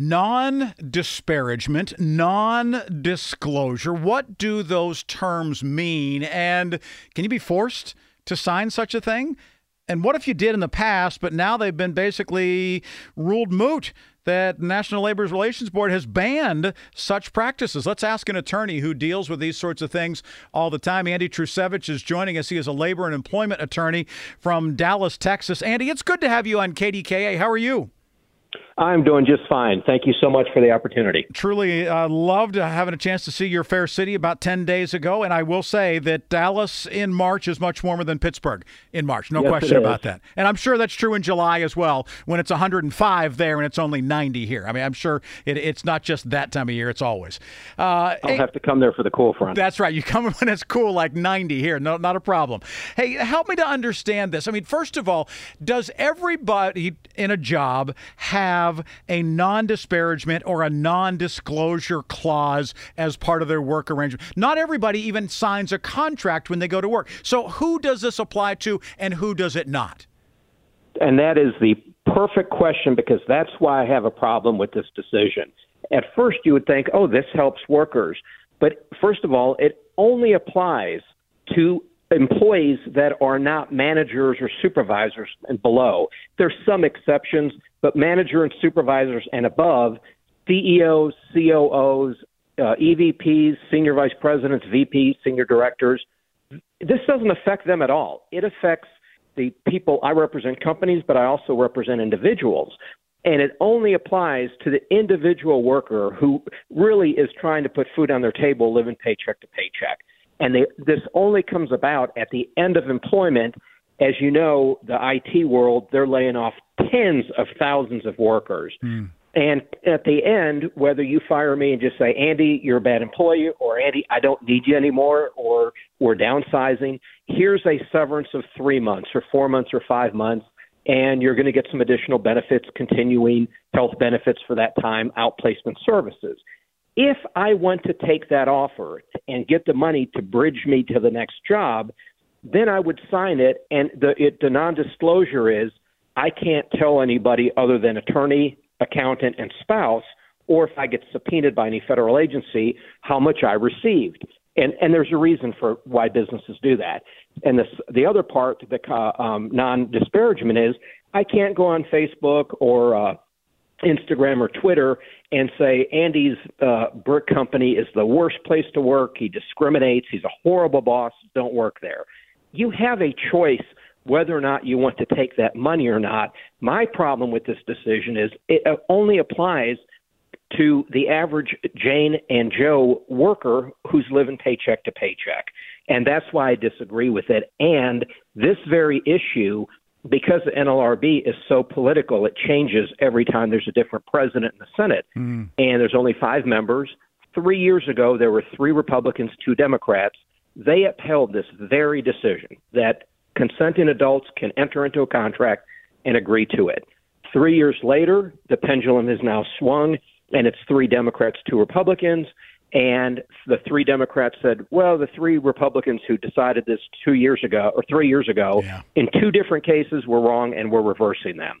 Non disparagement, non disclosure. What do those terms mean? And can you be forced to sign such a thing? And what if you did in the past, but now they've been basically ruled moot? That National Labor Relations Board has banned such practices. Let's ask an attorney who deals with these sorts of things all the time. Andy Trusevich is joining us. He is a labor and employment attorney from Dallas, Texas. Andy, it's good to have you on KDKA. How are you? I'm doing just fine. Thank you so much for the opportunity. Truly uh, loved having a chance to see your fair city about 10 days ago. And I will say that Dallas in March is much warmer than Pittsburgh in March. No yes, question about that. And I'm sure that's true in July as well when it's 105 there and it's only 90 here. I mean, I'm sure it, it's not just that time of year, it's always. Uh, I'll hey, have to come there for the cool front. That's right. You come when it's cool, like 90 here. No, not a problem. Hey, help me to understand this. I mean, first of all, does everybody in a job have a non disparagement or a non disclosure clause as part of their work arrangement. Not everybody even signs a contract when they go to work. So, who does this apply to and who does it not? And that is the perfect question because that's why I have a problem with this decision. At first, you would think, oh, this helps workers. But first of all, it only applies to employees that are not managers or supervisors and below. There's some exceptions, but manager and supervisors and above, CEOs, COOs, uh, EVPs, senior vice presidents, VPs, senior directors, this doesn't affect them at all. It affects the people. I represent companies, but I also represent individuals. And it only applies to the individual worker who really is trying to put food on their table, living paycheck to paycheck. And they, this only comes about at the end of employment. As you know, the IT world, they're laying off tens of thousands of workers. Mm. And at the end, whether you fire me and just say, Andy, you're a bad employee, or Andy, I don't need you anymore, or we're downsizing, here's a severance of three months, or four months, or five months, and you're going to get some additional benefits, continuing health benefits for that time, outplacement services. If I want to take that offer and get the money to bridge me to the next job, then I would sign it. And the, it, the non disclosure is I can't tell anybody other than attorney, accountant, and spouse, or if I get subpoenaed by any federal agency, how much I received. And, and there's a reason for why businesses do that. And this, the other part, the uh, um, non disparagement is I can't go on Facebook or uh, Instagram or Twitter and say Andy's uh, brick company is the worst place to work. He discriminates. He's a horrible boss. Don't work there. You have a choice whether or not you want to take that money or not. My problem with this decision is it only applies to the average Jane and Joe worker who's living paycheck to paycheck. And that's why I disagree with it. And this very issue because the NLRB is so political, it changes every time there's a different president in the Senate. Mm. And there's only five members. Three years ago, there were three Republicans, two Democrats. They upheld this very decision that consenting adults can enter into a contract and agree to it. Three years later, the pendulum has now swung, and it's three Democrats, two Republicans. And the three Democrats said, well, the three Republicans who decided this two years ago or three years ago yeah. in two different cases were wrong and we're reversing them.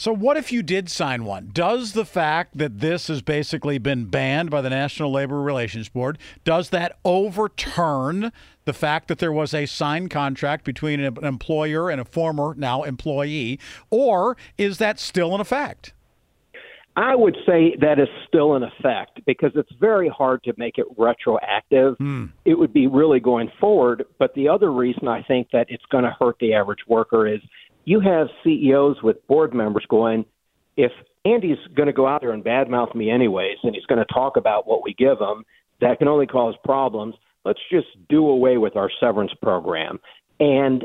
So, what if you did sign one? Does the fact that this has basically been banned by the National Labor Relations Board, does that overturn the fact that there was a signed contract between an employer and a former now employee, or is that still in effect? I would say that is still in effect because it's very hard to make it retroactive. Mm. It would be really going forward. But the other reason I think that it's going to hurt the average worker is you have CEOs with board members going, if Andy's going to go out there and badmouth me anyways, and he's going to talk about what we give him, that can only cause problems. Let's just do away with our severance program. And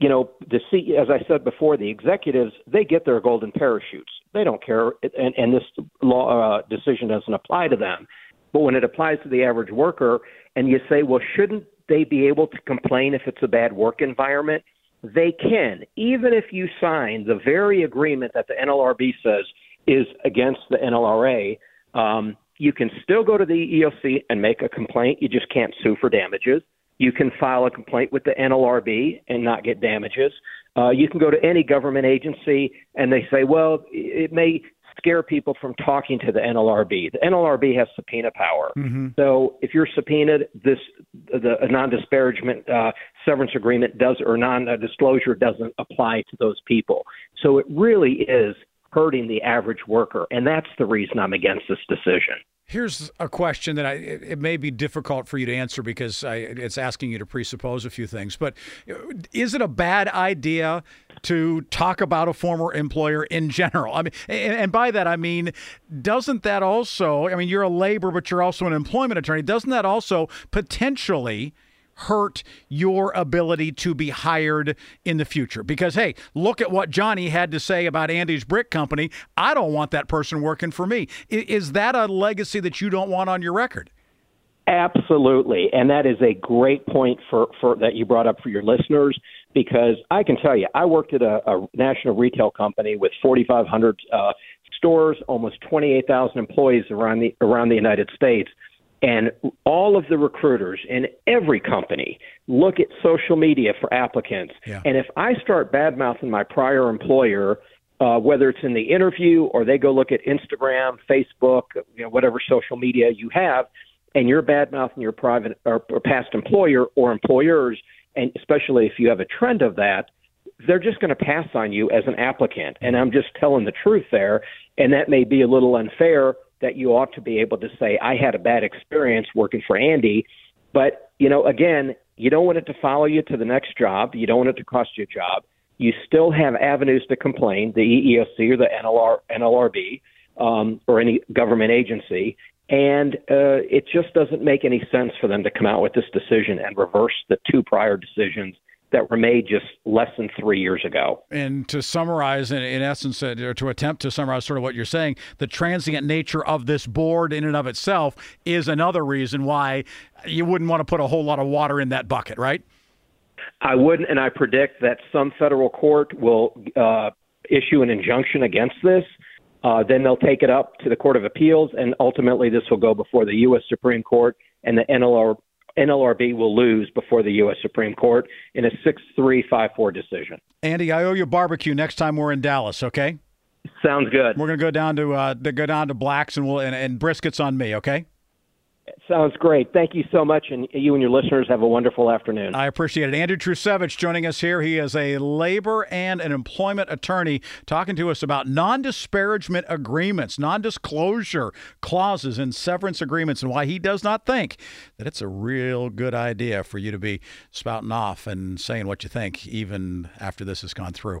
you know, the C, as I said before, the executives they get their golden parachutes. They don't care, and, and this law uh, decision doesn't apply to them. But when it applies to the average worker, and you say, well, shouldn't they be able to complain if it's a bad work environment? They can, even if you sign the very agreement that the NLRB says is against the NLRA. Um, you can still go to the EEOC and make a complaint. You just can't sue for damages. You can file a complaint with the NLRB and not get damages. Uh, you can go to any government agency and they say, well, it may scare people from talking to the NLRB. The NLRB has subpoena power. Mm-hmm. So if you're subpoenaed, this the non-disparagement uh, severance agreement does or non-disclosure doesn't apply to those people. So it really is hurting the average worker, and that's the reason I'm against this decision. Here's a question that I it may be difficult for you to answer because I, it's asking you to presuppose a few things. But uh, is it a bad idea to talk about a former employer in general? I mean, and, and by that I mean, doesn't that also? I mean, you're a labor, but you're also an employment attorney. Doesn't that also potentially hurt your ability to be hired in the future. Because, hey, look at what Johnny had to say about Andy's Brick Company. I don't want that person working for me. Is that a legacy that you don't want on your record? Absolutely, and that is a great point for, for that you brought up for your listeners because I can tell you, I worked at a, a national retail company with 4,500 uh, stores, almost 28,000 employees around the around the United States, and all of the recruiters in every company look at social media for applicants. Yeah. And if I start bad mouthing my prior employer, uh, whether it's in the interview or they go look at Instagram, Facebook, you know, whatever social media you have, and you're bad mouthing your private or, or past employer or employers, and especially if you have a trend of that, they're just going to pass on you as an applicant. And I'm just telling the truth there. And that may be a little unfair that you ought to be able to say, I had a bad experience working for Andy. But, you know, again, you don't want it to follow you to the next job. You don't want it to cost you a job. You still have avenues to complain, the EEOC or the NLR, NLRB um, or any government agency. And uh, it just doesn't make any sense for them to come out with this decision and reverse the two prior decisions that were made just less than three years ago. And to summarize, in, in essence, uh, or to attempt to summarize sort of what you're saying, the transient nature of this board in and of itself is another reason why you wouldn't want to put a whole lot of water in that bucket, right? I wouldn't, and I predict that some federal court will uh, issue an injunction against this. Uh, then they'll take it up to the Court of Appeals, and ultimately this will go before the U.S. Supreme Court, and the NLR, NLRB will lose before the U.S. Supreme Court in a 6 3 5 4 decision. Andy, I owe you a barbecue next time we're in Dallas, okay? Sounds good. We're going to go down to uh, go down to Blacks and we'll and, and briskets on me, okay? Sounds great. Thank you so much, and you and your listeners have a wonderful afternoon. I appreciate it. Andrew Trusevich joining us here. He is a labor and an employment attorney talking to us about non disparagement agreements, non disclosure clauses, and severance agreements, and why he does not think that it's a real good idea for you to be spouting off and saying what you think, even after this has gone through.